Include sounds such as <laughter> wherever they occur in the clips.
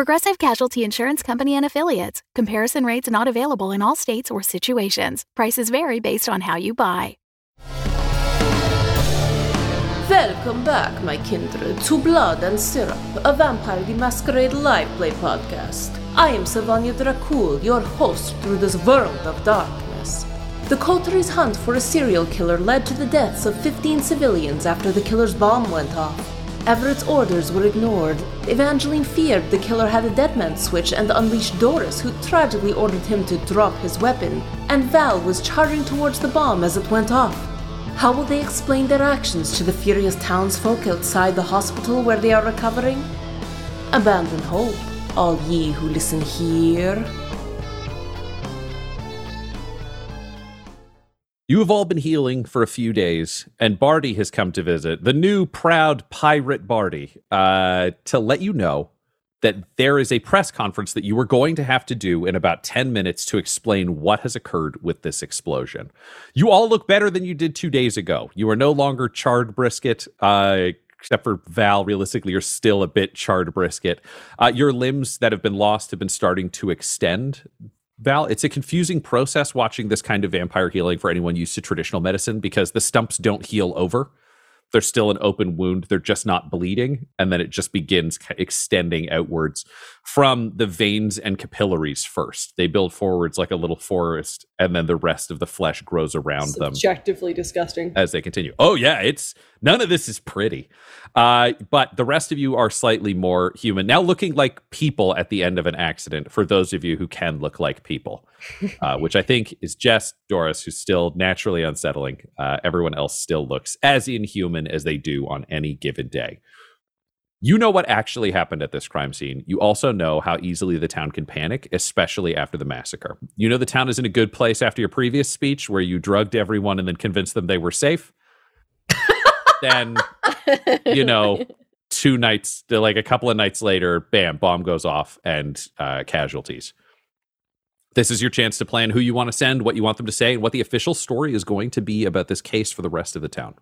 Progressive Casualty Insurance Company and Affiliates. Comparison rates not available in all states or situations. Prices vary based on how you buy. Welcome back, my kindred, to Blood and Syrup, a Vampire the Masquerade live play podcast. I am Savanya Dracul, your host through this world of darkness. The Coteries' hunt for a serial killer led to the deaths of 15 civilians after the killer's bomb went off. Everett's orders were ignored. Evangeline feared the killer had a dead man switch and unleashed Doris, who tragically ordered him to drop his weapon. And Val was charging towards the bomb as it went off. How will they explain their actions to the furious townsfolk outside the hospital where they are recovering? Abandon hope, all ye who listen here. You have all been healing for a few days, and Barty has come to visit, the new proud pirate Barty, uh, to let you know that there is a press conference that you are going to have to do in about 10 minutes to explain what has occurred with this explosion. You all look better than you did two days ago. You are no longer charred brisket. Uh, except for Val, realistically, you're still a bit charred brisket. Uh, your limbs that have been lost have been starting to extend. Val, it's a confusing process watching this kind of vampire healing for anyone used to traditional medicine because the stumps don't heal over. They're still an open wound. They're just not bleeding. And then it just begins extending outwards from the veins and capillaries first. They build forwards like a little forest, and then the rest of the flesh grows around them. Objectively disgusting. As they continue. Oh, yeah, it's none of this is pretty. Uh, but the rest of you are slightly more human. Now looking like people at the end of an accident, for those of you who can look like people, <laughs> uh, which I think is Jess, Doris, who's still naturally unsettling. Uh, everyone else still looks as inhuman as they do on any given day. You know what actually happened at this crime scene. You also know how easily the town can panic, especially after the massacre. You know the town is in a good place after your previous speech where you drugged everyone and then convinced them they were safe. <laughs> then, you know, two nights, like a couple of nights later, bam, bomb goes off and uh, casualties. This is your chance to plan who you want to send, what you want them to say, and what the official story is going to be about this case for the rest of the town.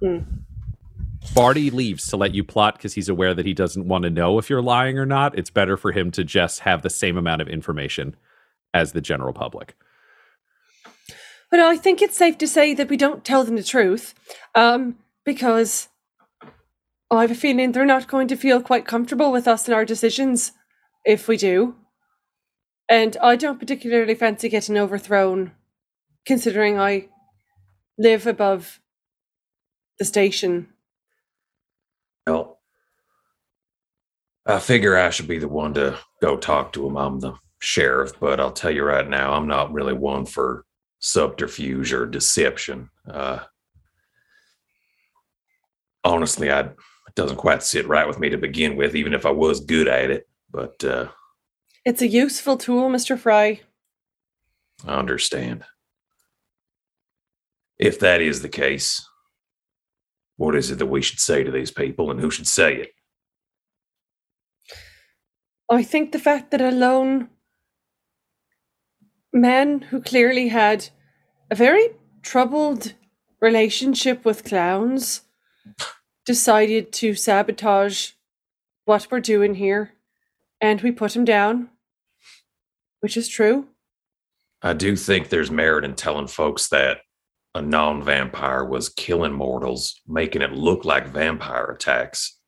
Hmm. Barty leaves to let you plot because he's aware that he doesn't want to know if you're lying or not. It's better for him to just have the same amount of information as the general public. But I think it's safe to say that we don't tell them the truth, um, because I have a feeling they're not going to feel quite comfortable with us and our decisions if we do. And I don't particularly fancy getting overthrown, considering I live above the station. Well, I figure I should be the one to go talk to him. I'm the sheriff, but I'll tell you right now, I'm not really one for subterfuge or deception. Uh, honestly, I it doesn't quite sit right with me to begin with, even if I was good at it. But uh, It's a useful tool, Mr. Fry. I understand. If that is the case, what is it that we should say to these people, and who should say it? I think the fact that alone men who clearly had a very troubled relationship with clowns decided to sabotage what we're doing here, and we put him down, which is true. I do think there's merit in telling folks that a non vampire was killing mortals, making it look like vampire attacks.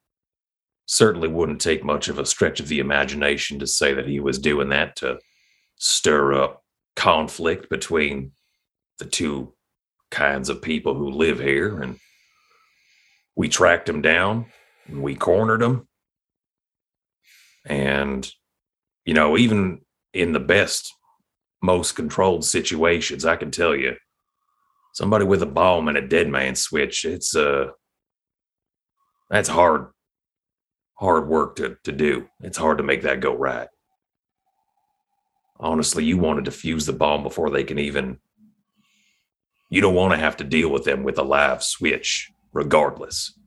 Certainly wouldn't take much of a stretch of the imagination to say that he was doing that to stir up conflict between the two kinds of people who live here. And we tracked him down and we cornered him. And, you know, even in the best, most controlled situations, I can tell you, somebody with a bomb and a dead man switch, it's uh that's hard hard work to to do. It's hard to make that go right. honestly, you want to defuse the bomb before they can even. You don't want to have to deal with them with a live switch, regardless.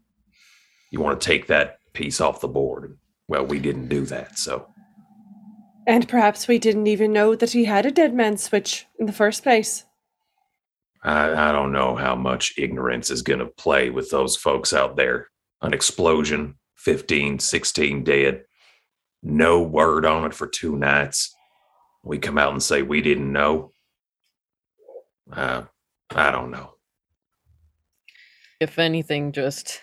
You want to take that piece off the board. Well, we didn't do that, so And perhaps we didn't even know that he had a dead man switch in the first place. I, I don't know how much ignorance is going to play with those folks out there. An explosion, 15, 16 dead, no word on it for two nights. We come out and say we didn't know. Uh, I don't know. If anything, just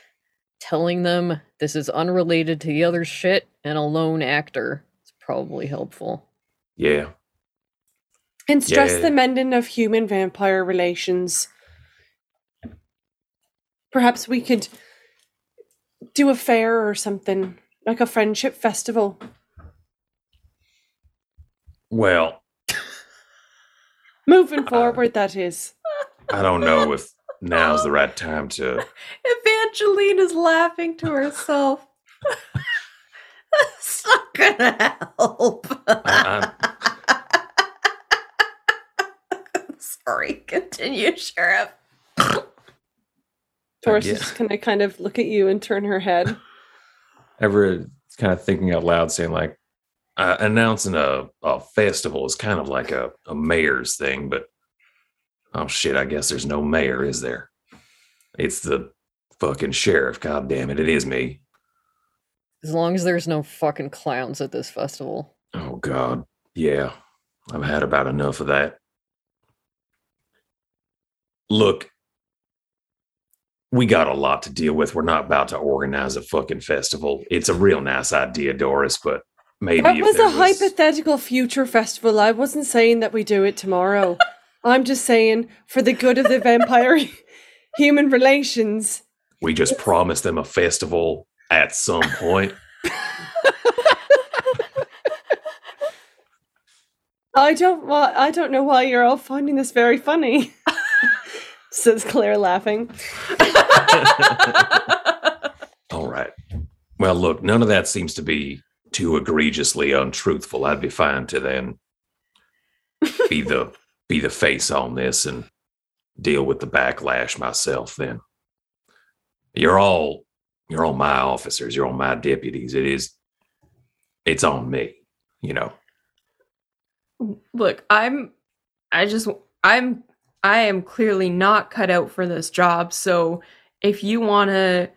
telling them this is unrelated to the other shit and a lone actor is probably helpful. Yeah, And stress Yeah. the mending of human vampire relations. Perhaps we could do a fair or something, like a friendship festival. well, Moving forward, that is. I don't know if <laughs> now's the right time to. Evangeline is laughing to herself. <laughs> It's not gonna help. I, Sorry, <laughs> continue, Sheriff. Doris yeah. is just gonna kind of look at you and turn her head. <sighs> ever kind of thinking out loud, saying like, uh, announcing a, a festival is kind of like a, a mayor's thing, but oh shit, I guess there's no mayor, is there? It's the fucking sheriff. God damn it, it is me. As long as there's no fucking clowns at this festival. Oh god, yeah, I've had about enough of that. Look, we got a lot to deal with. We're not about to organize a fucking festival. It's a real nice idea, Doris, but maybe That was a hypothetical future festival. I wasn't saying that we do it tomorrow. <laughs> I'm just saying for the good of the vampire <laughs> human relations. we just promised them a festival at some point. <laughs> I don't wa- I don't know why you're all finding this very funny. Says Clare laughing. <laughs> All right. Well, look, none of that seems to be too egregiously untruthful. I'd be fine to then be the be the face on this and deal with the backlash myself then. You're all you're all my officers, you're all my deputies. It is it's on me, you know. Look, I'm I just I'm I am clearly not cut out for this job, so if you want to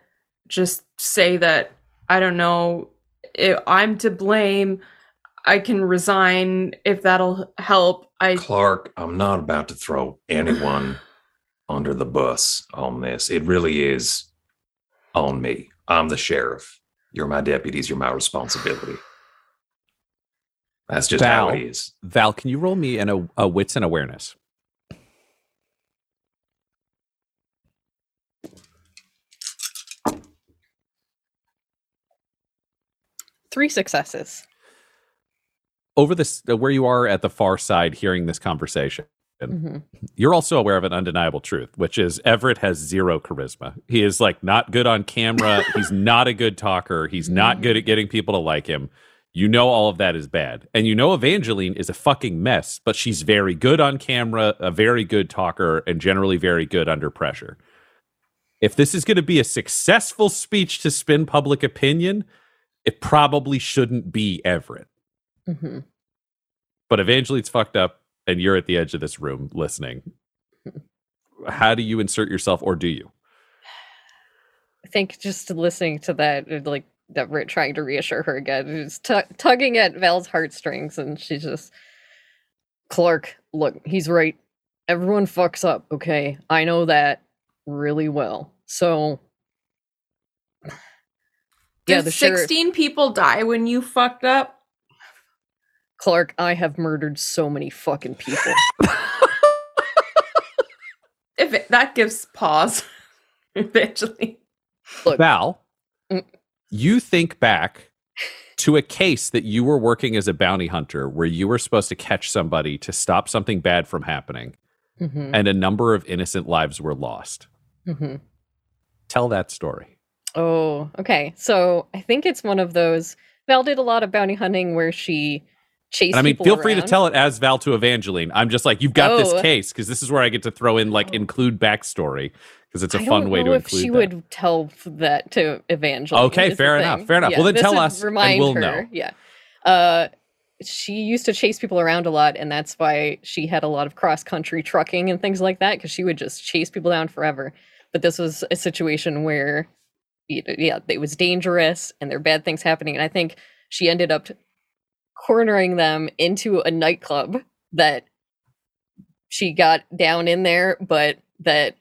just say that I don't know, if I'm to blame, I can resign if that'll help. I Clark, I'm not about to throw anyone <sighs> under the bus on this. It really is on me. I'm the sheriff. You're my deputies. You're my responsibility. That's just how Val. it is. Val, can you roll me in a, a wits and awareness? Three successes. Over this, uh, where you are at the far side hearing this conversation, hmm you're also aware of an undeniable truth, which is Everett has zero charisma. He is like not good on camera. <laughs> He's not a good talker. He's not good at getting people to like him. You know all of that is bad. And you know Evangeline is a fucking mess, but she's very good on camera, a very good talker, and generally very good under pressure. If this is going to be a successful speech to spin public opinion, it probably shouldn't be Everett. hmm But Evangeline's fucked up, and you're at the edge of this room listening. <laughs> How do you insert yourself, or do you? I think just listening to that, like Everett trying to reassure her again, is tu- tugging at Val's heartstrings, and she's just, Clark, look, he's right. Everyone fucks up, okay? I know that really well. So, did the sheriff, 16 people die when you fucked up? Clark, I have murdered so many fucking people. <laughs> If it, that gives pause, <laughs> eventually. Look, Val, Mm. you think back to a case that you were working as a bounty hunter where you were supposed to catch somebody to stop something bad from happening, Mhm, and a number of innocent lives were lost. mhm. Tell that story. Oh, okay. So I think it's one of those. Val did a lot of bounty hunting where she chase. And I mean, feel free to tell it as Val to Evangeline. I'm just like, you've got this Oh. case because this is where I get to throw in like include backstory because it's a I fun don't way know to if include she that. would tell that to Evangeline. Okay, fair enough, fair enough. Well, then tell us and Remind we'll her. know. Yeah. Uh, she used to chase people around a lot, and that's why she had a lot of cross country trucking and things like that because she would just chase people down forever. But this was a situation where, Uh, yeah, it was dangerous and there were bad things happening, and I think she ended up cornering them into a nightclub that she got down in there, but that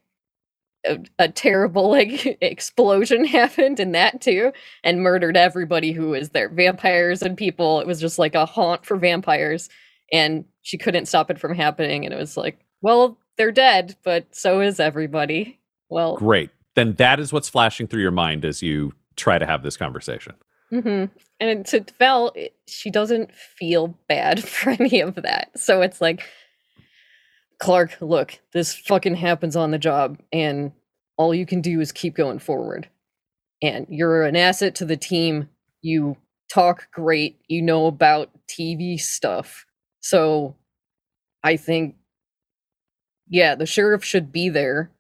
a, a terrible like <laughs> explosion <laughs> happened in that too and murdered everybody who was there vampires and people it was just like a haunt for vampires and she couldn't stop it from happening and it was like well they're dead but so is everybody well Great. Then that is what's flashing through your mind as you try to have this conversation. hmm and to val she doesn't feel bad <laughs> for any of that. So it's like clark look this fucking happens on the job and all you can do is keep going forward. And you're an asset to the team. You talk great. You know about tv stuff. So i think yeah the sheriff should be there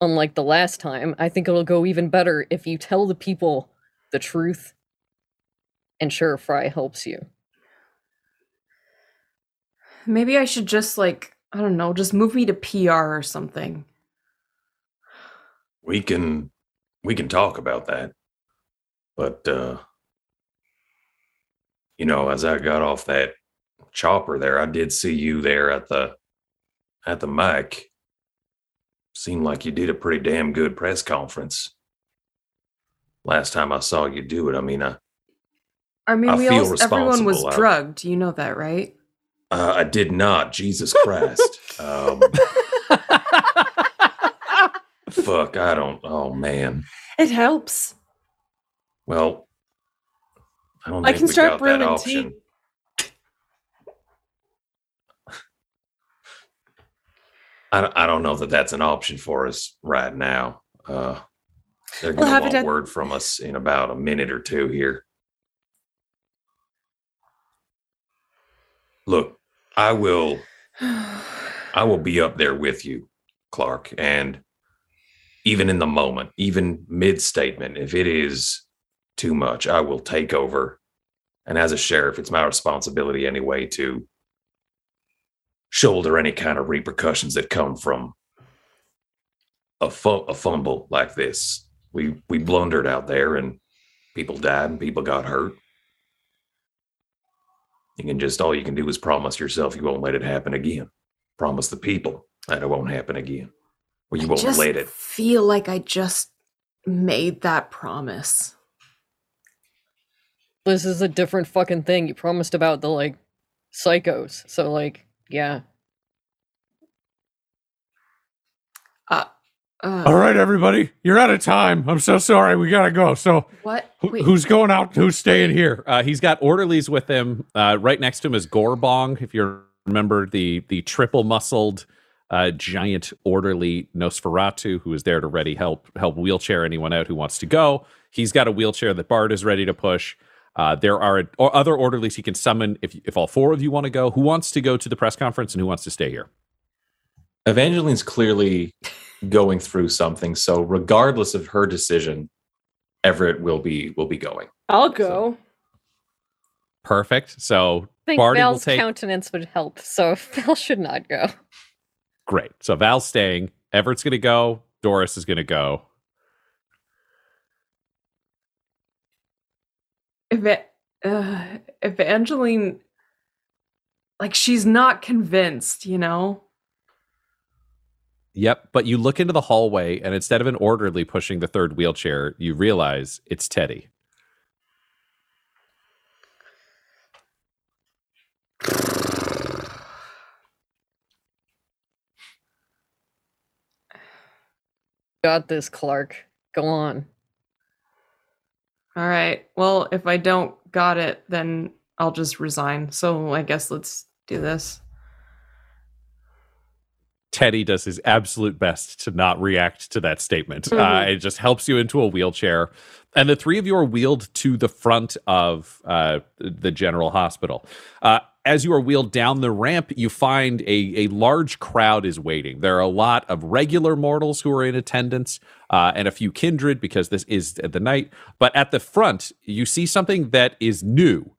unlike the last time i think it'll go even better if you tell the people the truth and sure, Fry helps you. Maybe I should just like I don't know, just move me to PR or something. We can we can talk about that. But uh you know, as I got off that chopper there, I did see you there at the at the mic. Seemed like you did a pretty damn good press conference. Last time I saw you do it, I mean, I I mean, I we feel all everyone was. I- drugged. You know that, right? uh, I did not. Jesus Christ. <laughs> um, fuck, I don't. Oh man. It helps. Well, I don't I can start brewing tea. I, don't- I don't know that that's an option for us right now. Uh, they're going have to want at- word from us in about a minute or two here. Look, I will. I will be up there with you, Clark, and even in the moment, even mid statement, if it is too much, I will take over. And as a sheriff, it's my responsibility anyway to shoulder any kind of repercussions that come from a, fu- a fumble like this. We we blundered out there, and people died, and people got hurt. You can just all you can do is promise yourself you won't let it happen again. Promise the people that it won't happen again, or you I won't just let it. feel like I just made that promise. This is a different fucking thing. You promised about the like psychos. So like, yeah. Uh, uh, All right, everybody, you're out of time. I'm so sorry. We gotta go. So, What? Wait, who's going out? Who's staying here? Uh, he's got orderlies with him. Uh, right next to him is Gorbong. If you remember the the triple muscled uh, giant orderly Nosferatu, who is there to ready help help wheelchair anyone out who wants to go. He's got a wheelchair that Bard is ready to push. Uh, there are or other orderlies he can summon if if all four of you want to go. Who wants to go to the press conference and who wants to stay here? Evangeline's clearly going through something, so regardless of her decision, Everett will be will be going. I'll go. Perfect. So I think Barty will Val's take countenance would help, so <laughs> Val should not go. great. So Val's staying. Everett's going to go. Doris is going to go. Eva- uh, Evangeline, like she's not convinced, you know. Yep. But you look into the hallway, and instead of an orderly pushing the third wheelchair, you realize it's Teddy. Got this, Clark. Go on. All right. Well, if I don't got it, then I'll just resign. So I guess let's do this. Teddy does his absolute best to not react to that statement. Uh, Mhm. it just helps you into a wheelchair. And the three of you are wheeled to the front of uh, the general hospital. Uh, as you are wheeled down the ramp, you find a, a large crowd is waiting. There are a lot of regular mortals who are in attendance uh, and a few kindred because this is the night. But at the front, you see something that is new.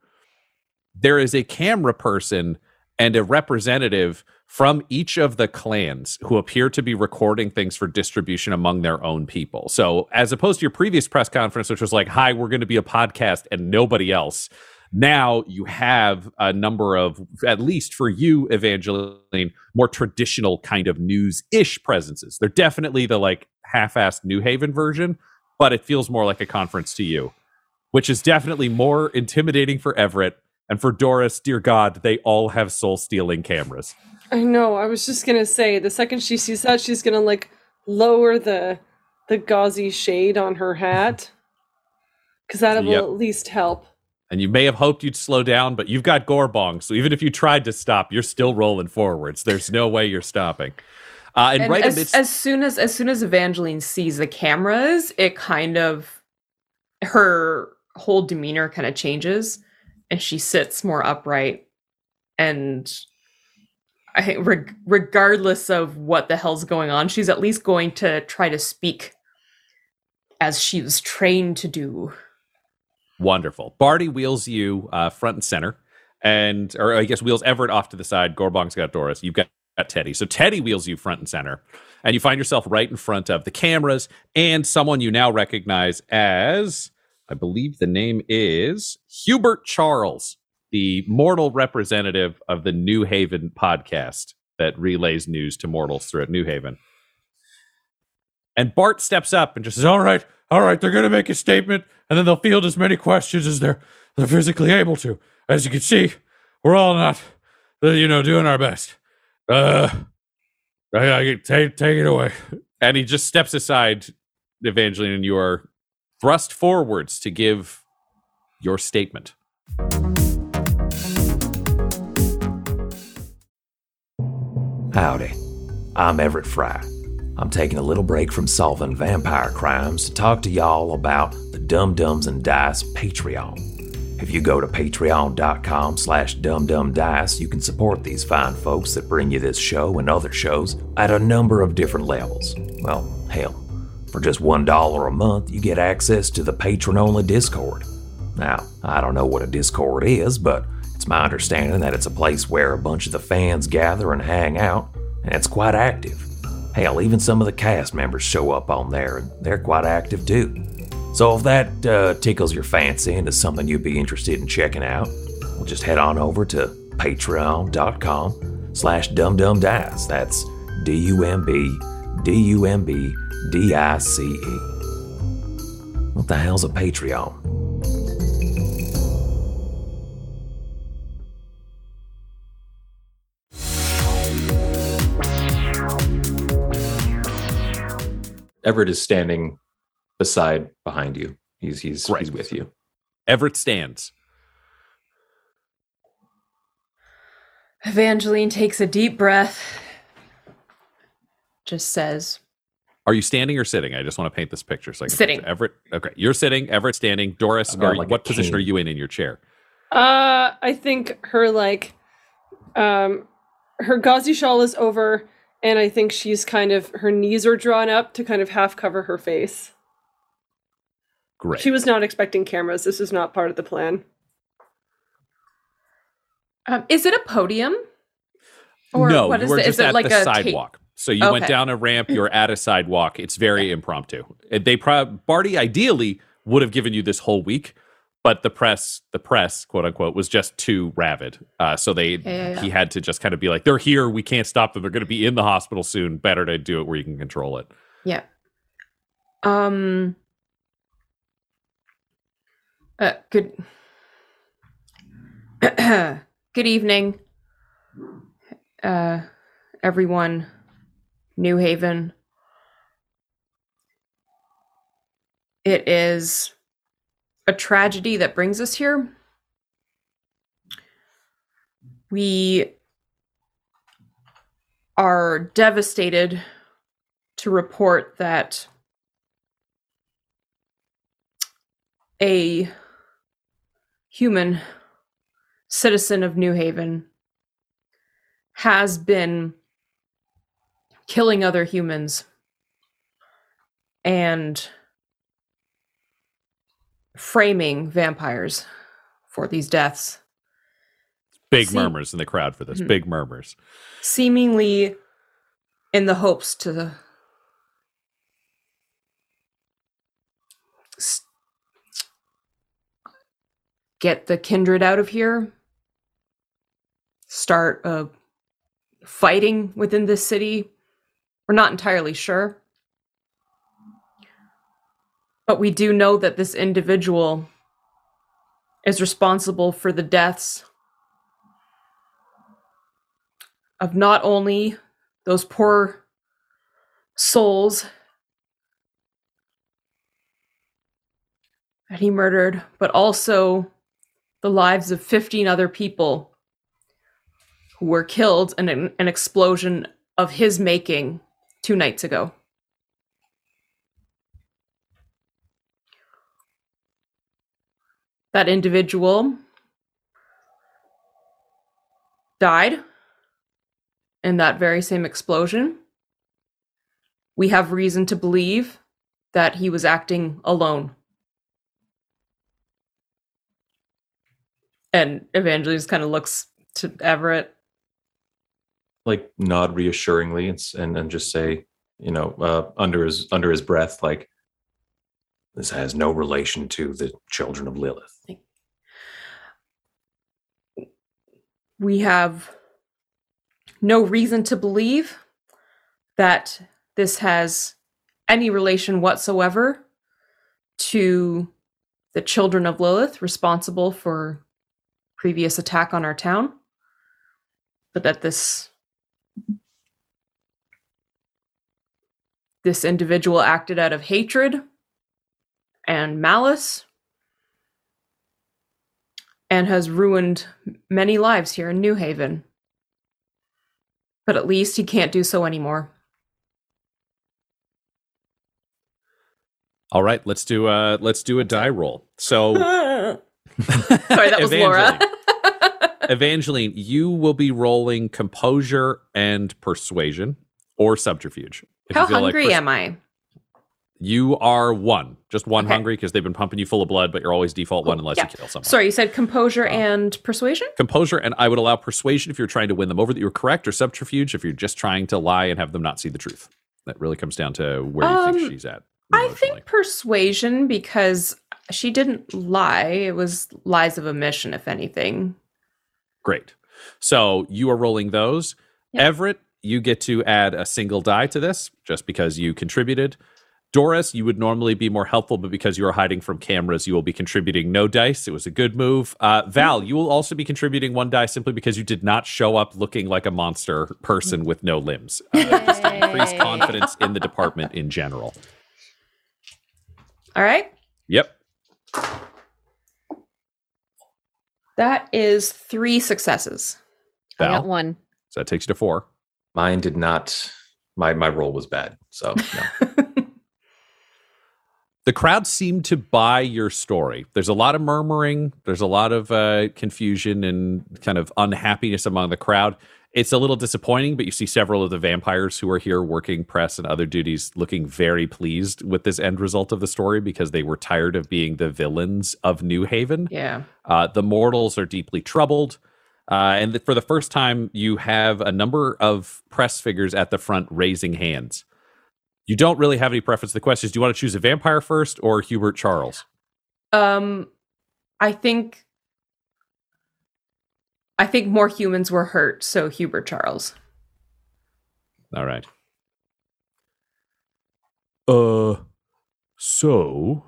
There is a camera person and a representative from each of the clans who appear to be recording things for distribution among their own people. So, as opposed to your previous press conference, which was like, hi, we're going to be a podcast and nobody else, now you have a number of, at least for you, Evangeline, more traditional kind of news ish presences. They're definitely the like half assed New Haven version, but it feels more like a conference to you, which is definitely more intimidating for Everett. And for Doris, dear God, they all have soul stealing cameras. I know. I was just gonna say the second she sees that, she's gonna like lower the the gauzy shade on her hat because that will Yep. at least help. And you may have hoped you'd slow down, but you've got Gorbong. So even if you tried to stop, you're still rolling forwards. There's no way you're stopping. Uh, and, And right as, amidst as soon as as soon as Evangeline sees the cameras, it kind of her whole demeanor kind of changes, and she sits more upright, and I reg- regardless of what the hell's going on, she's at least going to try to speak as she was trained to do. Wonderful. Barty wheels you uh, front and center, and or I guess wheels Everett off to the side. Gorbong's got Doris. You've got, got Teddy. So Teddy wheels you front and center, and you find yourself right in front of the cameras and someone you now recognize as I believe the name is Hubert Charles, the mortal representative of the New Haven podcast that relays news to mortals throughout New Haven. And Bart steps up and just says, Says, all right, all right, they're going to make a statement and then they'll field as many questions as they're, they're physically able to. As you can see, we're all not, uh, you know, doing our best. Uh, I, I, take, take it away. <laughs> and he just steps aside, Evangeline, and you are thrust forwards to give your statement. Howdy. I'm Everett Fry. I'm taking a little break from solving vampire crimes to talk to y'all about the Dumb-Dumbs and Dice Patreon. If you go to patreon.com slash dumbdumbdice, you can support these fine folks that bring you this show and other shows at a number of different levels. Well, hell, for just $1 a month, you get access to the patron-only Discord. Now, I don't know what a Discord is, but it's my understanding that it's a place where a bunch of the fans gather and hang out, and it's quite active. Hell, even some of the cast members show up on there, and they're quite active too. So if that uh, tickles your fancy and is something you'd be interested in checking out, well, just head on over to patreon.com slash dumbdumbdice. That's D-U-M-B D-U-M-B-D-I-C-E. What the hell's a Patreon? Everett is standing beside behind you. He's he's Right. he's with you. Everett stands. Evangeline takes a deep breath, just says, Are you standing or sitting? I just want to paint this picture. So I can Sitting. picture Everett. Okay, you're sitting. Everett standing. Doris, are, like what position king. are you in in your chair? Uh, I think her like, um, her gauzy shawl is over, and I think she's kind of her knees are drawn up to kind of half cover her face. Great. She was not expecting cameras. This is not part of the plan. um, "Is it a podium? Or no, what you is were it? Is just it at like the a ta- sidewalk. so you went down a ramp. You're <clears throat> at a sidewalk. It's very impromptu. Uh, They pro- Barty ideally would have given you this whole week, but the press, the press, quote unquote, was just too rabid. Uh, so they yeah, yeah. he had to just kind of be like, they're here. We can't stop them. They're going to be in the hospital soon. Better to do it where you can control it. Yeah. Um. Uh, good. <clears throat> good evening, uh, everyone. New Haven. It is a tragedy that brings us here. We are devastated to report that a human citizen of New Haven has been killing other humans and framing vampires for these deaths, Big See- murmurs in the crowd for this. Mhm. Big murmurs. seemingly in the hopes to get the kindred out of here, start uh, fighting within this city. We're not entirely sure. But we do know that this individual is responsible for the deaths of not only those poor souls that he murdered, but also the lives of 15 other people who were killed in an, explosion of his making two nights ago. That individual died in that very same explosion. We have reason to believe that he was acting alone. And Evangeline just kind of looks to Everett. Like nod reassuringly and and, and just say, you know, uh, under his under his breath, like this has no relation to the children of Lilith. We have no reason to believe that this has any relation whatsoever to the children of Lilith responsible for previous attack on our town. But that this this individual acted out of hatred and malice and has ruined many lives here in New Haven. But at least he can't do so anymore. All right, let's do uh let's do a die roll. So <laughs> <laughs> Sorry, that was Laura. <laughs> Evangeline, you will be rolling composure and persuasion or subterfuge. How feel like hungry pers- am I? You are one, just one Okay. hungry because they've been pumping you full of blood, but you're always default one unless Yeah. you kill someone. Sorry, you said composure Oh. and persuasion? Composure, and I would allow persuasion if you're trying to win them over that you were correct, or subterfuge if you're just trying to lie and have them not see the truth. That really comes down to where you Um, think she's at. I think persuasion because she didn't lie. It was lies of omission, if anything. Great. So you are rolling those. Yep. Everett, you get to add a single die to this just because you contributed. Doris, you would normally be more helpful, but because you are hiding from cameras, you will be contributing no dice. It was a good move. Uh, Val, you will also be contributing one die simply because you did not show up looking like a monster person with no limbs. Uh, just to increase confidence in the department in general. All right. Yep. That is three successes. I got one. so that takes you to four. Mine did not. My my roll was bad. So no. <laughs> the crowd seemed to buy your story. There's a lot of murmuring. There's a lot of uh, confusion and kind of unhappiness among the crowd. It's a little disappointing, but you see several of the vampires who are here working press and other duties looking very pleased with this end result of the story because they were tired of being the villains of New Haven. Yeah. Uh, the mortals are deeply troubled. Uh, and th- for the first time, you have a number of press figures at the front raising hands. You don't really have any preference to the questions. Do you want to choose a vampire first or Hubert Charles? Um I think I think more humans were hurt, so Hubert Charles. All right. Uh, so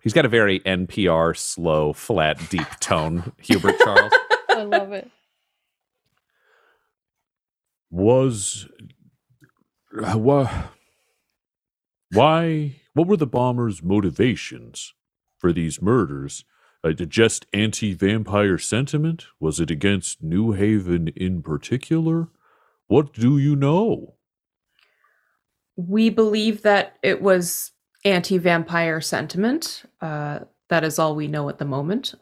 he's got a very NPR slow, flat, deep <laughs> tone. Hubert Charles I love it. was uh, why what were the bombers motivations for these murders uh, just anti-vampire sentiment was it against new haven in particular what do you know We believe that it was anti-vampire sentiment. Uh that is all we know at the moment.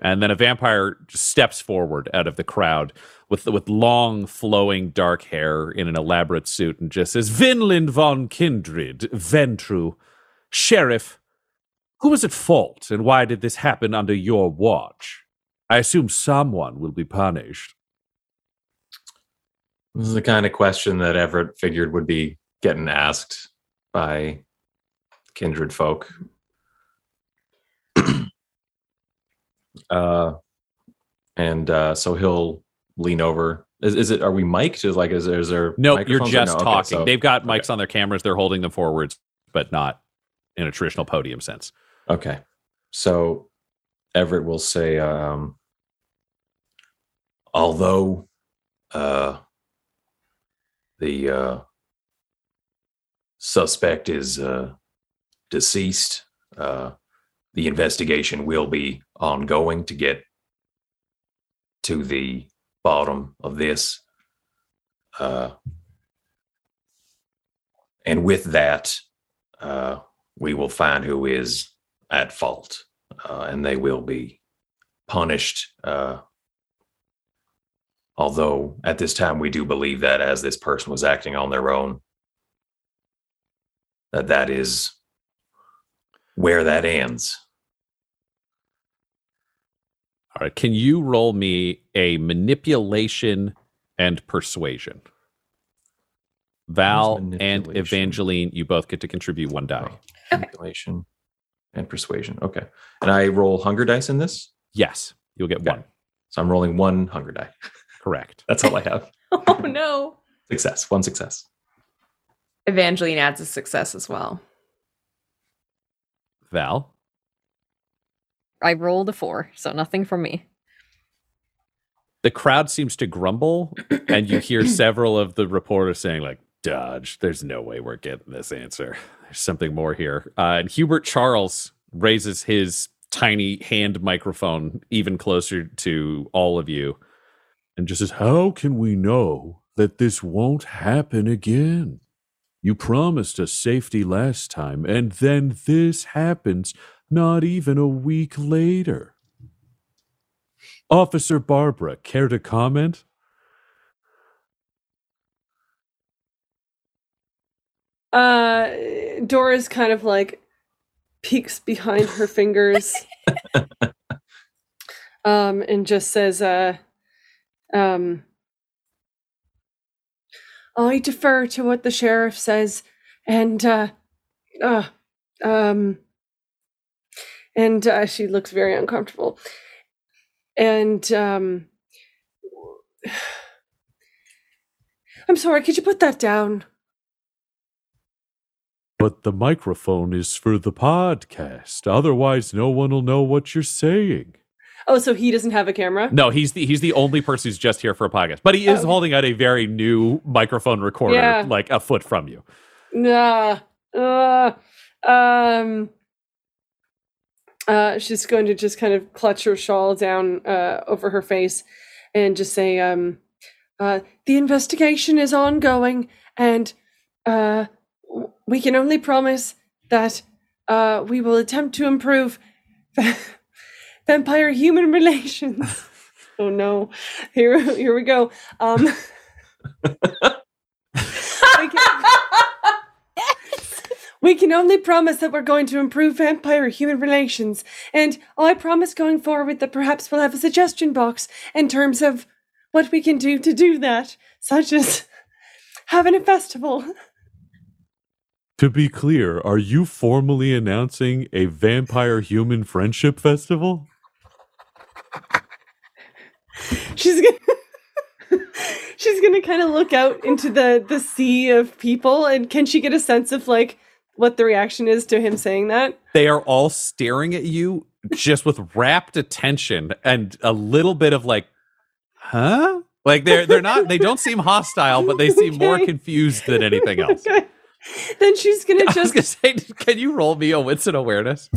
And then a vampire steps forward out of the crowd with with long, flowing dark hair in an elaborate suit and just says, Vinland von Kindred, Ventrue, Sheriff, who was at fault and why did this happen under your watch? I assume someone will be punished. This is the kind of question that Everett figured would be getting asked by kindred folk. Uh, and uh, so he'll lean over. Is, is it? Are we mic'd? Is like is there? Is there No, you're just no? Okay, talking. so- They've got mics okay. on their cameras. They're holding them forwards, but not in a traditional podium sense. Okay. So Everett will say, um, although uh, the uh, suspect is uh, deceased, uh, the investigation will be ongoing to get to the bottom of this. Uh, and with that, uh, we will find who is at fault, uh, and they will be punished. Uh, although at this time we do believe that as this person was acting on their own, that that is where that ends. All right. Can you roll me a manipulation and persuasion? Val and? Evangeline, you both get to contribute one die. Oh, manipulation and persuasion. Okay, and I roll hunger dice in this, Yes, you'll get Okay. one. so I'm rolling one hunger die. Correct. That's all I have. <laughs> Oh no. Success. One success. Evangeline adds a success as well. Val, I rolled a four, so nothing from me. the crowd seems to grumble, and you hear <clears throat> several of the reporters saying, like, Dodge, there's no way we're getting this answer. There's something more here. Uh, and Hubert Charles raises his tiny hand microphone even closer to all of you and just says, How can we know that this won't happen again? You promised us safety last time, and then this happens not even a week later. Officer Barbara, care to comment? Uh, Doris's kind of like peeks behind her fingers, <laughs> um, and just says, "Uh, um, I defer to what the sheriff says, and uh, uh, um, and uh, she looks very uncomfortable, and um." <sighs> I'm sorry, could you put that down? But the microphone is for the podcast. Otherwise, no one will know what you're saying. Oh, so he doesn't have a camera? No, he's the he's the only person who's just here for a podcast. But he is Oh. holding out a very new microphone recorder, Yeah. like a foot from you. Nah. Uh, um. Uh, she's going to just kind of clutch her shawl down uh, over her face and just say, um, uh, the investigation is ongoing and uh, we can only promise that uh, we will attempt to improve <laughs> vampire human relations. <laughs> oh no. Here, here we go. Um, <laughs> we can- we can only promise that we're going to improve vampire human relations. And I promise going forward that perhaps we'll have a suggestion box in terms of what we can do to do that, such as <laughs> having a festival. To be clear, are you formally announcing a vampire human friendship festival? She's gonna <laughs> She's gonna kind of look out into the the sea of people and can she get a sense of like what the reaction is to him saying that? They are all staring at you just with rapt attention and a little bit of like, huh? Like they're they're not they don't seem hostile, but they seem more confused than anything else. Okay. Then she's gonna <laughs> I was just gonna say, can you roll me a wits and awareness?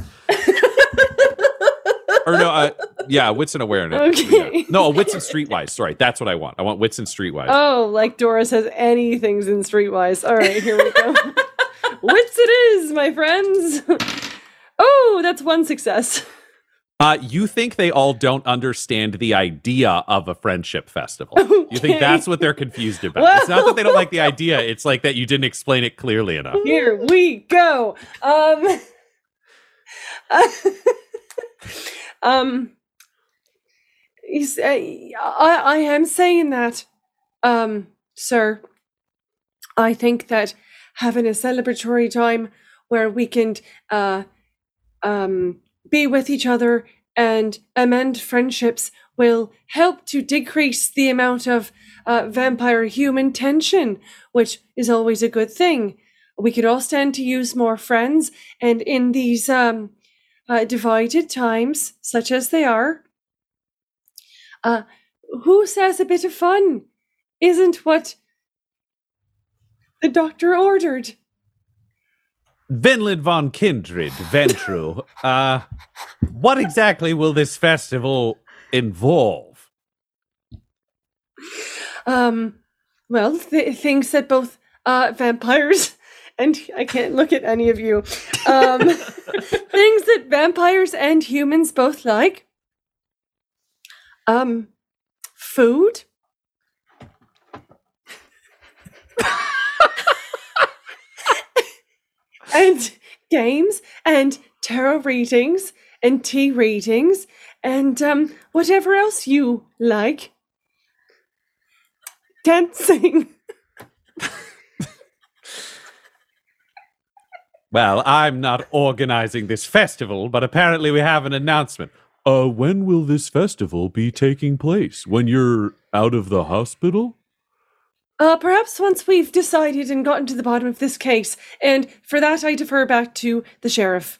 or no, uh, yeah, wits and awareness. Okay. Yeah. No, a wits and streetwise. Sorry, that's what I want. I want wits and streetwise. Oh, like Dora says anything's in Streetwise. All right, here we go. <laughs> Wits it is, my friends. <laughs> Oh, that's one success. Uh, you think they all don't understand the idea of a friendship festival. You think that's what they're confused about. It's not that they don't like the idea, it's like that you didn't explain it clearly enough. <laughs> Here we go. Um, <laughs> um, you say, I, I am saying that, um, sir. I think that having a celebratory time where we can, uh, um, be with each other and amend friendships will help to decrease the amount of uh, vampire human tension, which is always a good thing. We could all stand to use more friends, and in these um, uh, divided times, such as they are, uh, who says a bit of fun isn't what the doctor ordered? Vinland von Kindred, Ventrue. <laughs> Uh, what exactly will this festival involve? Um, well, th- things that both uh, vampires <laughs> and I can't look at any of you. Um, <laughs> things that vampires and humans both like. Um, food. And games and tarot readings and tea readings and um, whatever else you like. Dancing. <laughs> Well, I'm not organizing this festival, but apparently we have an announcement. Uh, when will this festival be taking place? When you're out of the hospital? Uh, perhaps once we've decided and gotten to the bottom of this case, and for that I defer back to the sheriff.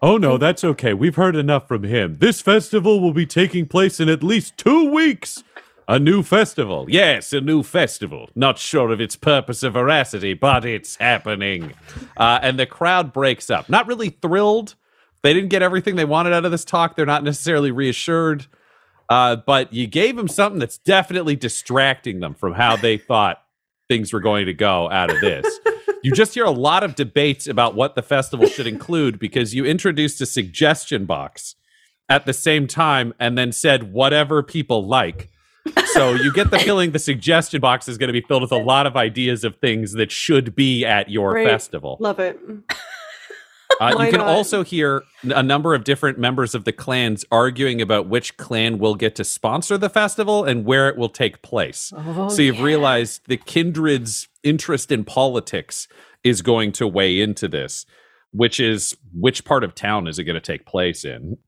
Oh no, that's okay. We've heard enough from him. This festival will be taking place in at least two weeks. A new festival. Yes, a new festival. Not sure of its purpose or veracity, but it's happening. Uh, and the crowd breaks up. Not really thrilled. They didn't get everything they wanted out of this talk. They're not necessarily reassured. Uh, but you gave them something that's definitely distracting them from how they <laughs> thought things were going to go out of this. you just hear a lot of debates about what the festival should include because you introduced a suggestion box at the same time and then said whatever people like. So you get the feeling the suggestion box is going to be filled with a lot of ideas of things that should be at your Great. festival. Love it. Uh, you can not? also hear a number of different members of the clans arguing about which clan will get to sponsor the festival and where it will take place. Oh, so you've yeah. realized the kindred's interest in politics is going to weigh into this, which is which part of town is it going to take place in?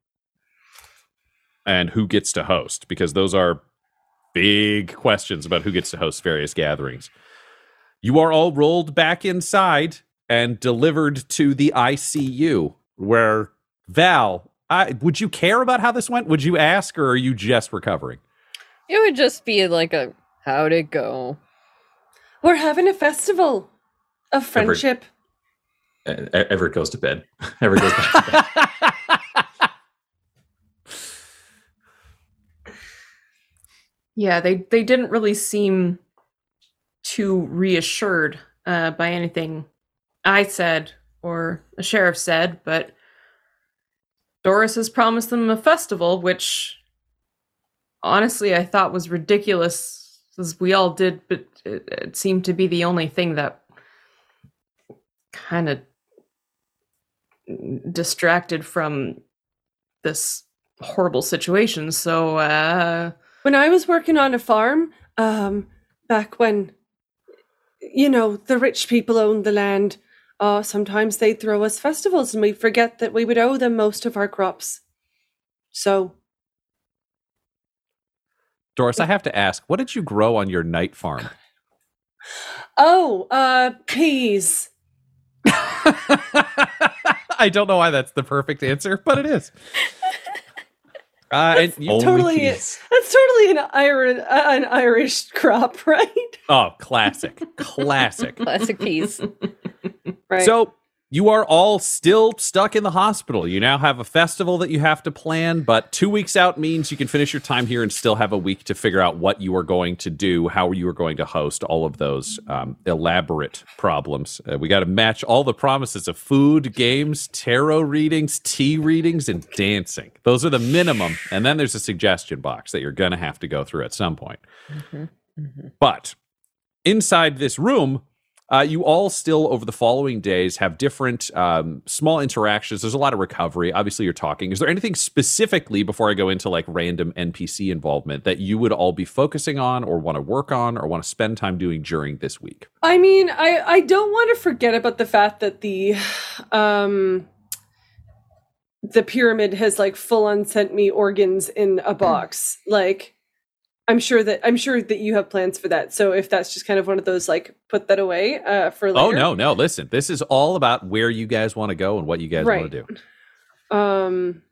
And who gets to host? Because those are big questions about who gets to host various gatherings. You are all rolled back inside and delivered to the ICU, where Val, I, would you care about how this went? Would you ask, or are you just recovering? It would just be like a how'd it go? We're having a festival of friendship. E- Everett goes to bed. <laughs> Everett goes back to bed. <laughs> Yeah, they they didn't really seem too reassured uh, by anything I said or the sheriff said, but Doris has promised them a festival, which honestly I thought was ridiculous, as we all did, but it, it seemed to be the only thing that kind of distracted from this horrible situation. So, uh, When I was working on a farm, um, back when, you know, the rich people owned the land, uh, sometimes they'd throw us festivals and we'd forget that we would owe them most of our crops. So, Doris, I have to ask, what did you grow on your night farm? oh, uh, peas. <laughs> I don't know why that's the perfect answer, but it is. Uh, and you, totally peas. That's totally an Irish, uh, an Irish crop, <laughs> right? oh, classic, classic. Classic peas. <laughs> <laughs> Right. So you are all still stuck in the hospital. You now have a festival that you have to plan, but two weeks out means you can finish your time here and still have a week to figure out what you are going to do, how you are going to host all of those um, elaborate problems. Uh, we got to match all the promises of food, games, tarot readings, tea readings, and dancing. Those are the minimum. And then there's a suggestion box that you're going to have to go through at some point. Mm-hmm. Mm-hmm. But inside this room, uh, you all still, over the following days, have different um, small interactions. There's a lot of recovery. Obviously, you're talking. Is there anything specifically before I go into like random NPC involvement that you would all be focusing on, or want to work on, or want to spend time doing during this week? I mean, I I don't want to forget about the fact that the um the pyramid has like full on sent me organs in a box. Like I'm sure that I'm sure that you have plans for that. So if that's just kind of one of those like put that away uh, for later. Oh no, no. Listen, this is all about where you guys want to go and what you guys Right. want to do. Um,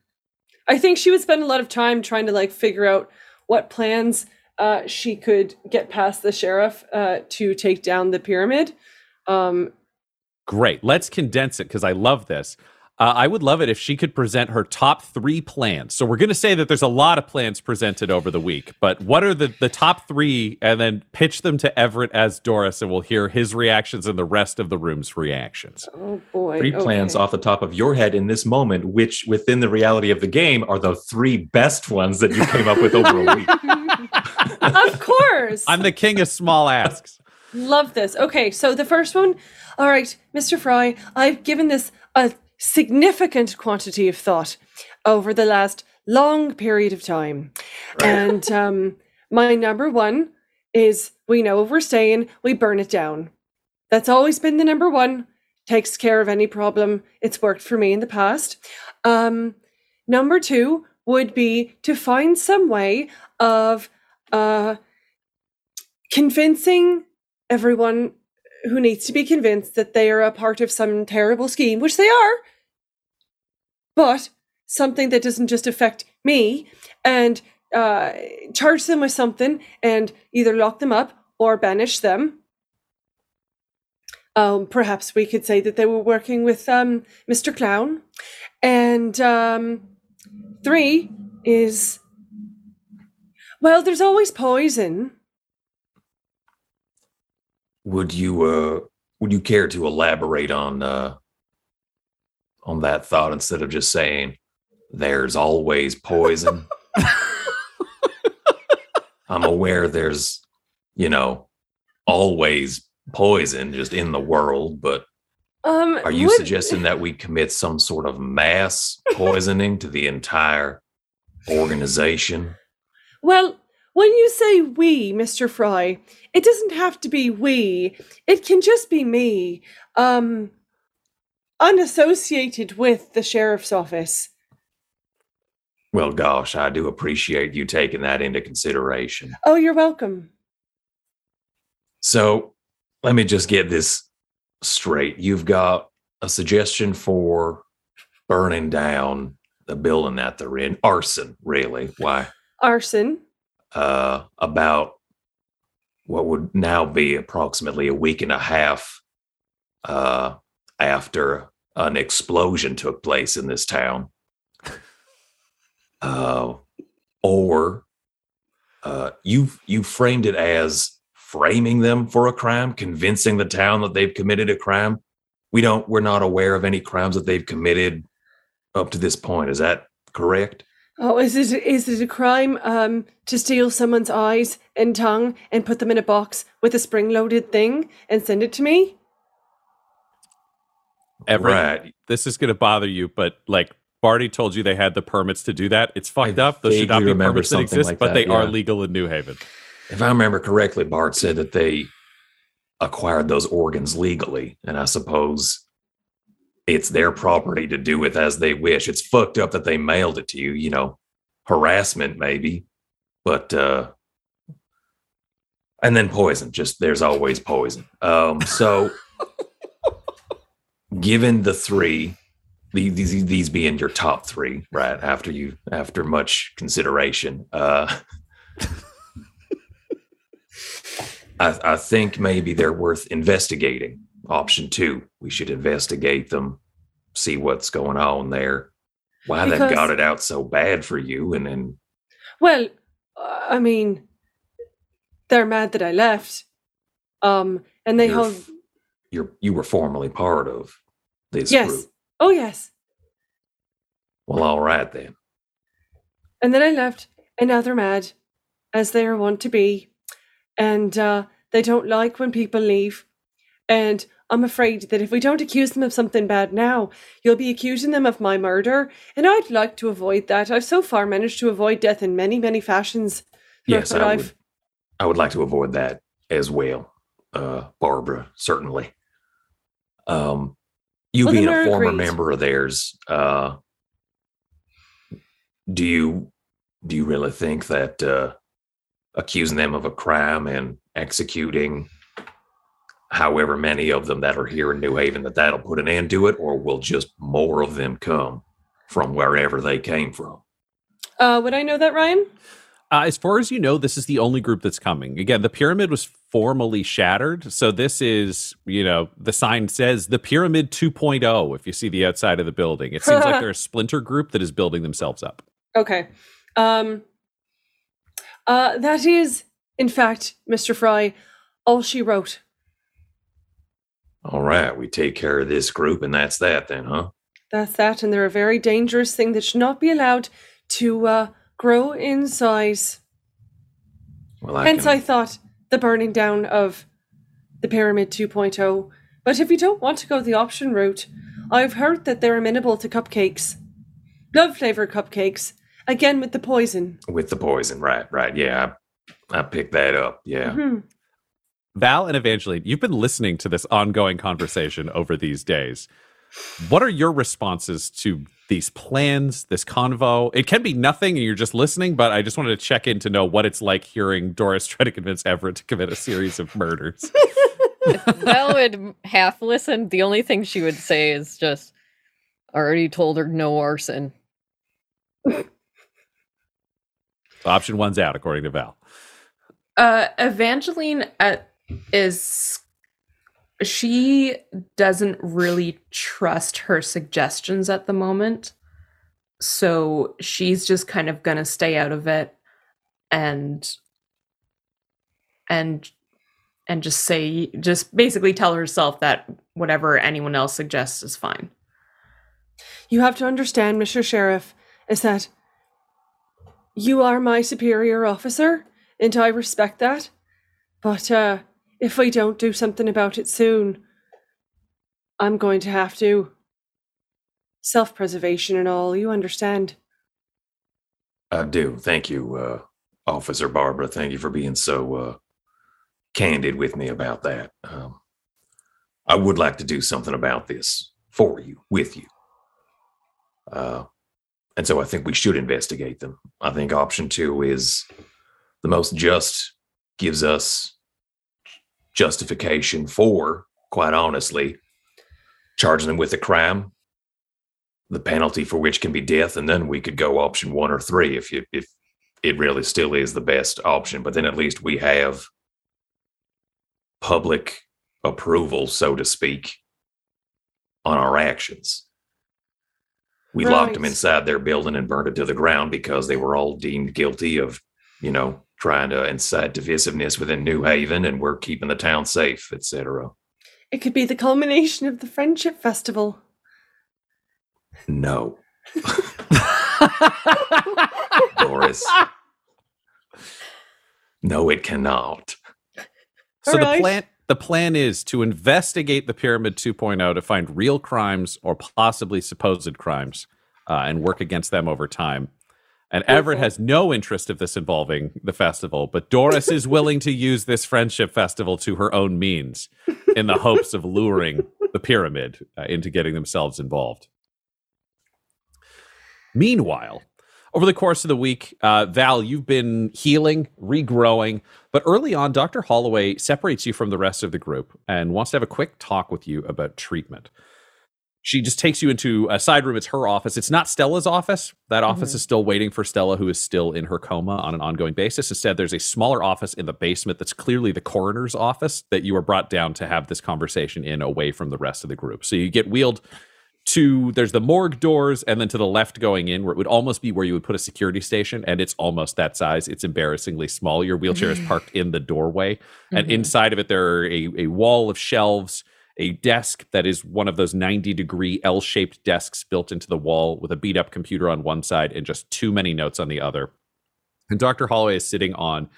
I think she would spend a lot of time trying to like figure out what plans uh, she could get past the sheriff uh, to take down the pyramid. Um, Great. Let's condense it because I love this. Uh, I would love it if she could present her top three plans. So we're going to say that there's a lot of plans presented over the week, but what are the, the top three? And then pitch them to Everett as Doris, and we'll hear his reactions and the rest of the room's reactions. oh boy, Three plans off the top of your head in this moment, which within the reality of the game are the three best ones that you came up with over a week. <laughs> <laughs> of course, I'm the king of small asks. love this. Okay, so the first one. All right, Mr. Fry, I've given this a significant quantity of thought over the last long period of time, and um, my number one is we know if we're staying, we burn it down. That's always been the number one. Takes care of any problem. It's worked for me in the past. Um, number two would be to find some way of uh, convincing everyone who needs to be convinced that they are a part of some terrible scheme, which they are, but something that doesn't just affect me, and uh, charge them with something and either lock them up or banish them. Um, perhaps we could say that they were working with um, Mr. Clown. And um, three is, well, there's always poison. would you uh would you care to elaborate on uh on that thought instead of just saying there's always poison i'm aware there's you know always poison just in the world but Um, are you would- suggesting that we commit some sort of mass poisoning to the entire organization Well, when you say we, Mr. Fry, it doesn't have to be we. It can just be me. Um unassociated with the sheriff's office. well gosh i do appreciate you taking that into consideration Oh, you're welcome. So let me just get this straight. You've got a suggestion for burning down the building that they're in, arson, really. Why? Arson. Uh, about what would now be approximately a week and a half uh, after an explosion took place in this town. <laughs> Uh, or uh, you you framed it as framing them for a crime, convincing the town that they've committed a crime. We don't. We're not aware of any crimes that they've committed up to this point. Is that correct? Oh, is it is it a crime um to steal someone's eyes and tongue and put them in a box with a spring-loaded thing and send it to me? Everett, right. this is going to bother you, but like Barty told you they had the permits to do that. It's fucked I up. Those should not be permits that exist, like but that, they are legal in New Haven. If I remember correctly, Bart said that they acquired those organs legally, and I suppose it's their property to do with as they wish. It's fucked up that they mailed it to you, you know, harassment maybe, but uh and then poison. Just there's always poison. Um so given the three these these being your top three, right? After you after much consideration, uh <laughs> I, I think maybe they're worth investigating. option two. We should investigate them, see what's going on there. Why they Because- got it out so bad for you, and then Well, I mean, they're mad that I left. Um, and they f- you're you were formerly part of this Yes. group. Oh, yes. Well, all right then. And then I left, and now they're mad, as they are wont to be. And uh, they don't like when people leave. And I'm afraid that if we don't accuse them of something bad now, you'll be accusing them of my murder. And I'd like to avoid that. I've so far managed to avoid death in many, many fashions. Yes, I I've- would. I would like to avoid that as well, uh, Barbara. Certainly. Um, you Well, being a former agreed. member of theirs, uh, do you do you really think that uh, accusing them of a crime and executing however many of them that are here in New Haven that that'll put an end to it, or will just more of them come from wherever they came from? Uh, would I know that, Ryan? Uh, as far as you know, this is the only group that's coming. Again, the pyramid was formally shattered. So this is, you know, the sign says the pyramid 2.0 if you see the outside of the building. It seems like <laughs> they're a splinter group that is building themselves up. Okay. Um, uh, that is, in fact, Mr. Fry, all she wrote. All right, we take care of this group, and that's that then, huh? That's that, and they're a very dangerous thing that should not be allowed to uh, grow in size. Well, I Hence, can, I thought the burning down of the Pyramid 2.0. But if you don't want to go the option route, I've heard that they're amenable to cupcakes. Love flavored cupcakes. Again with the poison. with the poison, right? Right. Yeah, I, I picked that up. Yeah. Mhm. Val and Evangeline, you've been listening to this ongoing conversation over these days. What are your responses to these plans, this convo? It can be nothing and you're just listening, but I just wanted to check in to know what it's like hearing Doris <laughs> try to convince Everett to commit a series of murders. <laughs> Val would half listen. The only thing she would say is just, already told her no arson. Option one's out, according to Val. Uh, Evangeline uh, is she doesn't really trust her suggestions at the moment, so she's just kind of gonna stay out of it and and and just say just basically tell herself that whatever anyone else suggests is fine. You have to understand, Mr. Sheriff, is that you are my superior officer, and I respect that. But uh, if we don't do something about it soon, I'm going to have to. Self preservation and all, you understand. I do. Thank you, uh, Officer Barbara. Thank you for being so uh, candid with me about that. Um, I would like to do something about this for you, with you. Uh, and so I think we should investigate them. I think option two is the most just, gives us justification for, quite honestly, charging them with a crime, the penalty for which can be death, and then we could go option one or three if you if it really still is the best option. But then at least we have public approval, so to speak, on our actions. We locked them inside their building and burned it to the ground because they were all deemed guilty of, you know, trying to incite divisiveness within New Haven, and we're keeping the town safe, etc. It could be the culmination of the Friendship Festival. No, <laughs> Doris. No, it cannot. So All the plan the plan is to investigate the Pyramid 2.0 to find real crimes or possibly supposed crimes uh, and work against them over time. And Everett has no interest of this involving the festival, but Doris is willing to use this friendship festival to her own means in the hopes of luring the pyramid uh, into getting themselves involved. Meanwhile, over the course of the week, uh, Val, you've been healing, regrowing, but early on, Dr. Holloway separates you from the rest of the group and wants to have a quick talk with you about treatment. She just takes you into a side room. It's her office. It's not Stella's office. That office Mhm. is still waiting for Stella, who is still in her coma on an ongoing basis. Instead, there's a smaller office in the basement that's clearly the coroner's office that you were brought down to have this conversation in away from the rest of the group. So you get wheeled to there's the morgue doors and then to the left going in where it would almost be where you would put a security station and it's almost that size it's embarrassingly small your wheelchair is <sighs> parked in the doorway and Mhm. inside of it there are a, a wall of shelves a desk that is one of those 90 degree l-shaped desks built into the wall with a beat up computer on one side and just too many notes on the other and dr holloway is sitting on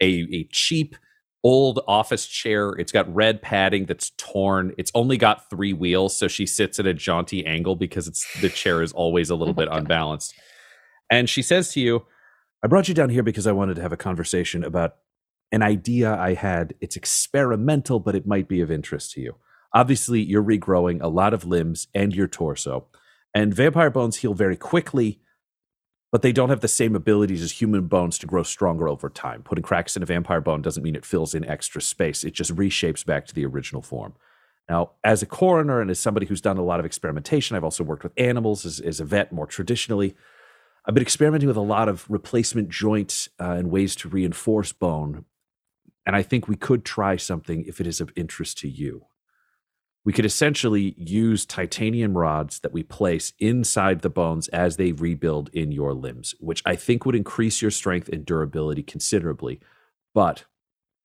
a, a cheap old office chair. It's got red padding that's torn. It's only got three wheels, so she sits at a jaunty angle because it's the chair is always a little Oh bit God. unbalanced. And she says to you, I brought you down here because I wanted to have a conversation about an idea I had. It's experimental, but it might be of interest to you. Obviously, you're regrowing a lot of limbs and your torso, and vampire bones heal very quickly but they don't have the same abilities as human bones to grow stronger over time. Putting cracks in a vampire bone doesn't mean it fills in extra space, it just reshapes back to the original form. Now, as a coroner and as somebody who's done a lot of experimentation, I've also worked with animals as, as a vet more traditionally. I've been experimenting with a lot of replacement joints uh, and ways to reinforce bone. And I think we could try something if it is of interest to you we could essentially use titanium rods that we place inside the bones as they rebuild in your limbs, which I think would increase your strength and durability considerably, but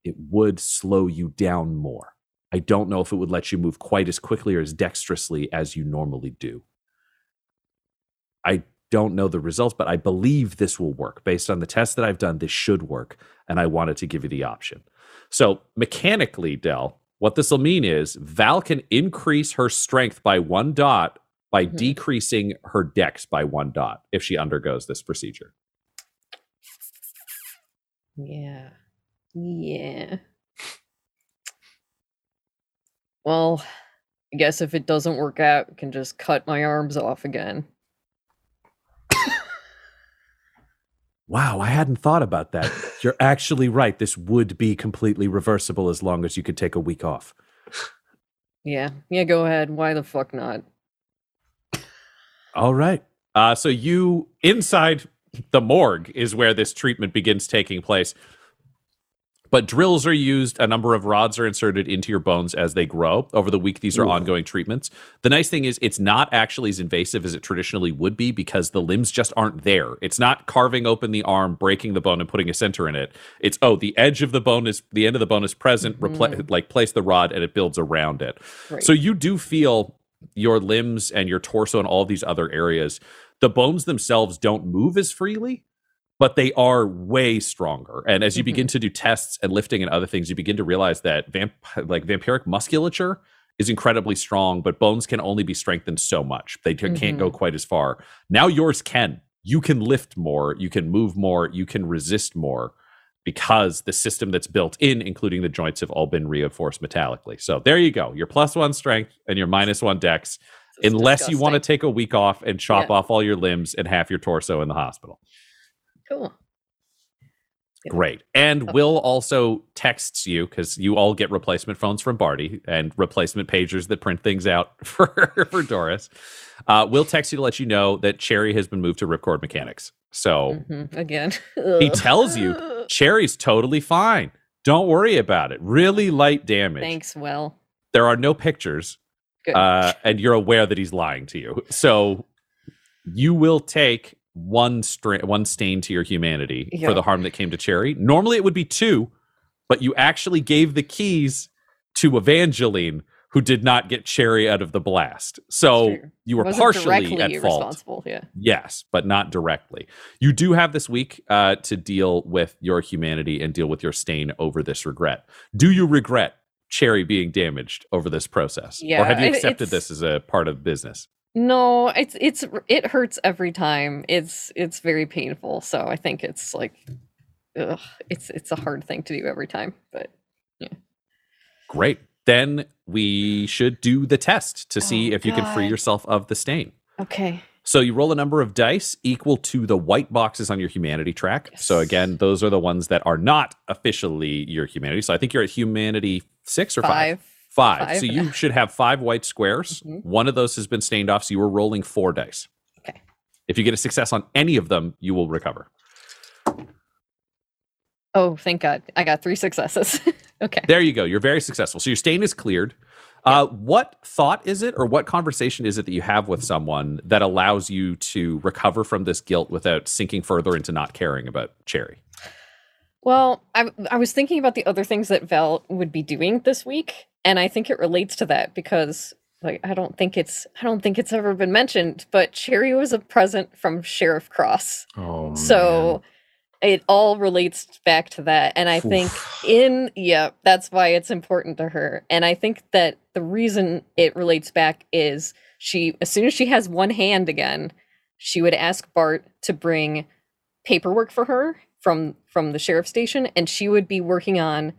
it would slow you down more. I don't know if it would let you move quite as quickly or as dexterously as you normally do. I don't know the results, but I believe this will work. Based on the tests that I've done, this should work. And I wanted to give you the option. So, mechanically, Del, what this will mean is Val can increase her strength by one dot by Mhm. decreasing her dex by one dot if she undergoes this procedure. Yeah. Yeah. Well, I guess if it doesn't work out, I can just cut my arms off again. Wow, I hadn't thought about that. <laughs> You're actually right. This would be completely reversible as long as you could take a week off. Yeah. Yeah, go ahead. Why the fuck not? All right. Uh, so you inside the morgue is where this treatment begins taking place. But drills are used. A number of rods are inserted into your bones as they grow. Over the week, these are Ooh. ongoing treatments. The nice thing is, it's not actually as invasive as it traditionally would be because the limbs just aren't there. It's not carving open the arm, breaking the bone, and putting a center in it. It's oh, the edge of the bone is the end of the bone is present. Repla- mm-hmm. like place the rod, and it builds around it. Right. So you do feel your limbs and your torso and all these other areas. The bones themselves don't move as freely, but they are way stronger. And as you Mhm. begin to do tests and lifting and other things, you begin to realize that vamp- like vampiric musculature is incredibly strong, but bones can only be strengthened so much. They c- can't go quite as far. Now yours can. You can lift more, you can move more, you can resist more because the system that's built in, including the joints, have all been reinforced metallically. So there you go. Your plus one strength and your minus one dex, unless you want to take a week off and chop Yeah. off all your limbs and half your torso in the hospital. Cool. Great. And Oh. Will also texts you because you all get replacement phones from Barty and replacement pagers that print things out <laughs> for, for Doris. Uh, Will text you to let you know that Cherry has been moved to Ripcord Mechanics. So Mhm, Again. he tells you <laughs> Cherry's totally fine. Don't worry about it. Really light damage. Thanks, Will. There are no pictures, Good. uh, and you're aware that he's lying to you. So you will take one stra- one stain to your humanity Yeah. for the harm that came to Cherry. Normally it would be two, but you actually gave the keys to Evangeline, who did not get Cherry out of the blast. So you were partially at fault. responsible. Yeah. Yes, but not directly. You do have this week uh, to deal with your humanity and deal with your stain over this regret. Do you regret Cherry being damaged over this process, Yeah, or have you accepted this as a part of business? No, it's it's it hurts every time. It's it's very painful. So I think it's like, ugh, it's it's a hard thing to do every time. But yeah. Great. Then we should do the test to see Oh, if you can free yourself of the stain. okay, So you roll a number of dice equal to the white boxes on your humanity track. So again, those are the ones that are not officially your humanity. So I think you're at humanity six or five. five. Five. Five. So you should have five white squares. Mhm. One of those has been stained off, so you were rolling four dice. Okay. If you get a success on any of them, you will recover. Oh, thank God. I got three successes. <laughs> okay. There you go. You're very successful. So your stain is cleared. Uh, what thought is it, or what conversation is it that you have with someone that allows you to recover from this guilt without sinking further into not caring about Cherry? Well, I, I was thinking about the other things that Val would be doing this week, and I think it relates to that because like I don't think it's I don't think it's ever been mentioned, but Cherry was a present from Sheriff Cross. Oh, So it all relates back to that. And I think in, yeah, that's why it's important to her. And I think that the reason it relates back is she, as soon as she has one hand again, she would ask Bart to bring paperwork for her from from the sheriff station and she would be working on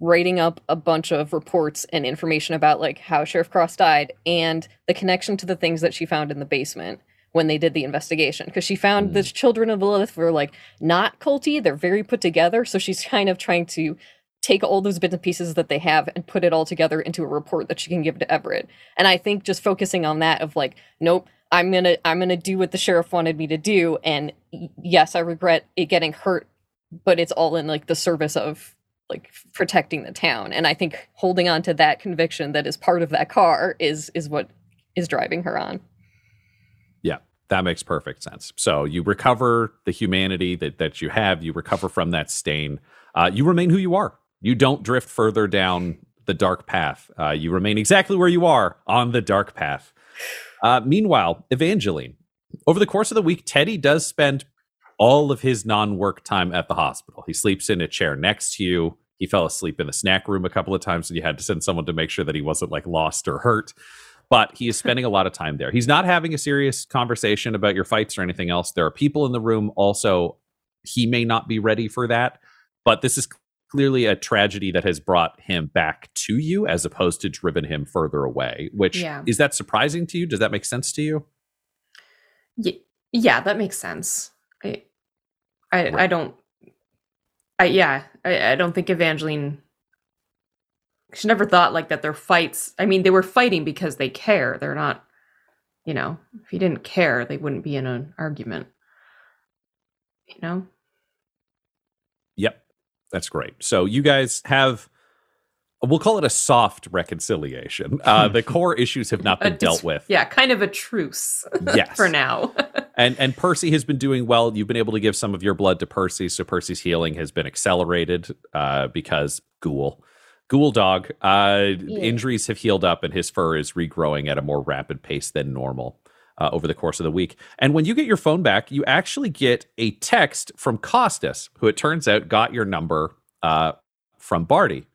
writing up a bunch of reports and information about like how sheriff cross died and the connection to the things that she found in the basement when they did the investigation because she found the mm. children of Lilith were like not culty, they're very put together. So she's kind of trying to take all those bits and pieces that they have and put it all together into a report that she can give to Everett. And I think just focusing on that of like, nope, I'm gonna I'm gonna do what the sheriff wanted me to do, and yes, I regret it getting hurt, but it's all in like the service of like protecting the town. And I think holding on to that conviction that is part of that car is is what is driving her on. Yeah, that makes perfect sense. So you recover the humanity that that you have. You recover from that stain. Uh, you remain who you are. You don't drift further down the dark path. Uh, you remain exactly where you are on the dark path. Uh, meanwhile, Evangeline, over the course of the week, Teddy does spend all of his non-work time at the hospital. He sleeps in a chair next to you. He fell asleep in the snack room a couple of times, and you had to send someone to make sure that he wasn't like lost or hurt. But he is <laughs> spending a lot of time there. He's not having a serious conversation about your fights or anything else. There are people in the room. Also, he may not be ready for that. But this is clearly a tragedy that has brought him back to you as opposed to driven him further away. Which Yeah. is that surprising to you? Does that make sense to you? Ye- yeah, that makes sense. I, I, I don't. I yeah, I, I don't think Evangeline. She never thought like that. Their fights. I mean, they were fighting because they care. They're not. You know, if he didn't care, they wouldn't be in an argument. You know. Yep. That's great. So you guys have we'll call it a soft reconciliation. Uh the <laughs> core issues have not been dealt with. Yeah, kind of a truce. <laughs> Yes. for now. <laughs> And and Percy has been doing well. You've been able to give some of your blood to Percy, so Percy's healing has been accelerated uh because ghoul. Ghoul dog. Uh injuries have healed up and his fur is regrowing at a more rapid pace than normal. Uh, over the course of the week. And when you get your phone back, you actually get a text from Costas, who it turns out got your number uh, from Barty.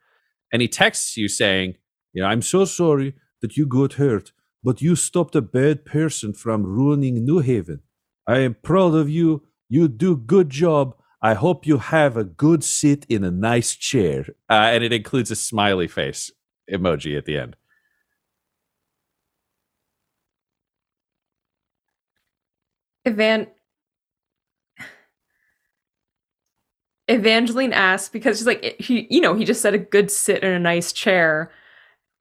And he texts you saying, you know, I'm so sorry that you got hurt, but you stopped a bad person from ruining New Haven. I am proud of you. You do good job. I hope you have a good seat in a nice chair. Uh, and it includes a smiley face emoji at the end. Evan Evangeline asks because she's like he you know he just said a good sit in a nice chair.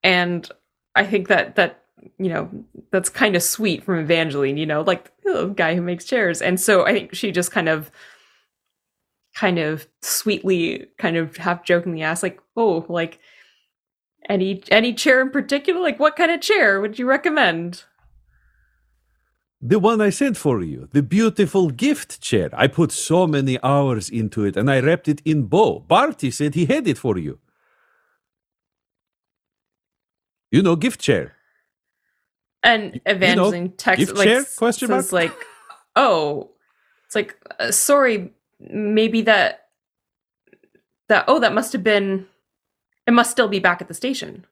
And I think that that you know that's kind of sweet from Evangeline you know like oh, guy who makes chairs. And so I think she just kind of kind of sweetly kind of half jokingly asked like oh like any any chair in particular? Like what kind of chair would you recommend The one I sent for you, the beautiful gift chair. I put so many hours into it and I wrapped it in bow. Barty said he had it for you. You know, gift chair. And Evangeline texts like s- Question says mark? like, "Oh, it's like uh, sorry, maybe that that oh that must have been it must still be back at the station."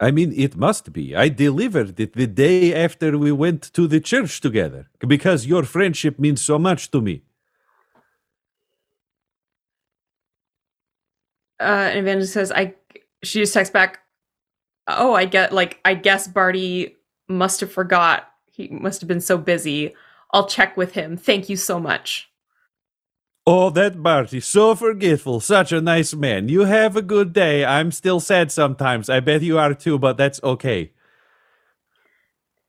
I mean, it must be. I delivered it the day after we went to the church together because your friendship means so much to me. Uh, and Evangeline says, "I." She just texts back, "Oh, I get like I guess Barty must have forgot. He must have been so busy. I'll check with him. Thank you so much." Oh, that Barty, so forgetful. Such a nice man. You have a good day. I'm still sad sometimes. I bet you are too, but that's okay.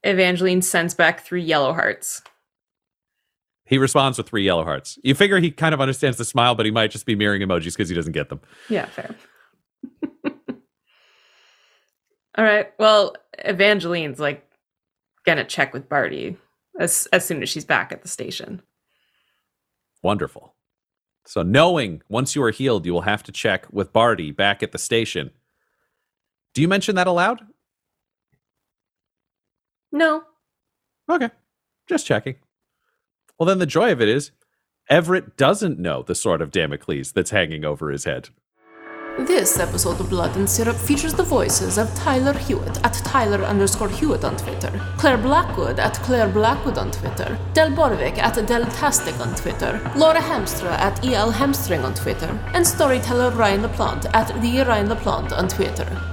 Evangeline sends back three yellow hearts. He responds with three yellow hearts. You figure he kind of understands the smile, but he might just be mirroring emojis because he doesn't get them. Yeah, fair. <laughs> All right. Well, Evangeline's like gonna check with Barty as as soon as she's back at the station. Wonderful. So, knowing once you are healed, you will have to check with Barty back at the station. Do you mention that aloud? No. Okay. Just checking. Well, then the joy of it is Everett doesn't know the sword of Damocles that's hanging over his head. This episode of Blood and Syrup features the voices of Tyler Hewitt at Tyler underscore Hewitt on Twitter, Clare Blackwood at Clare Blackwood on Twitter, Del Borovic at Deltastic on Twitter, Laura Hamstra at EL Hamstring on Twitter, and storyteller Ryan LaPlante at the Ryan LaPlante on Twitter.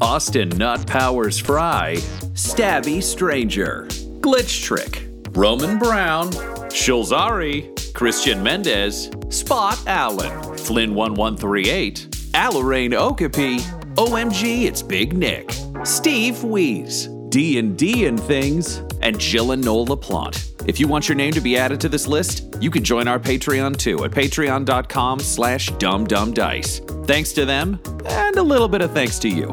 Austin Nut Powers Fry, Stabby Stranger, Glitch Trick, Roman Brown, Shulzari, Christian Mendez, Spot Allen, Flynn 1138, Alarain Okapi, OMG It's Big Nick, Steve Weeze, D&D and Things, and Jill and Noel LaPlante. If you want your name to be added to this list, you can join our Patreon too at patreon.com slash dumbdumbdice. Thanks to them, and a little bit of thanks to you.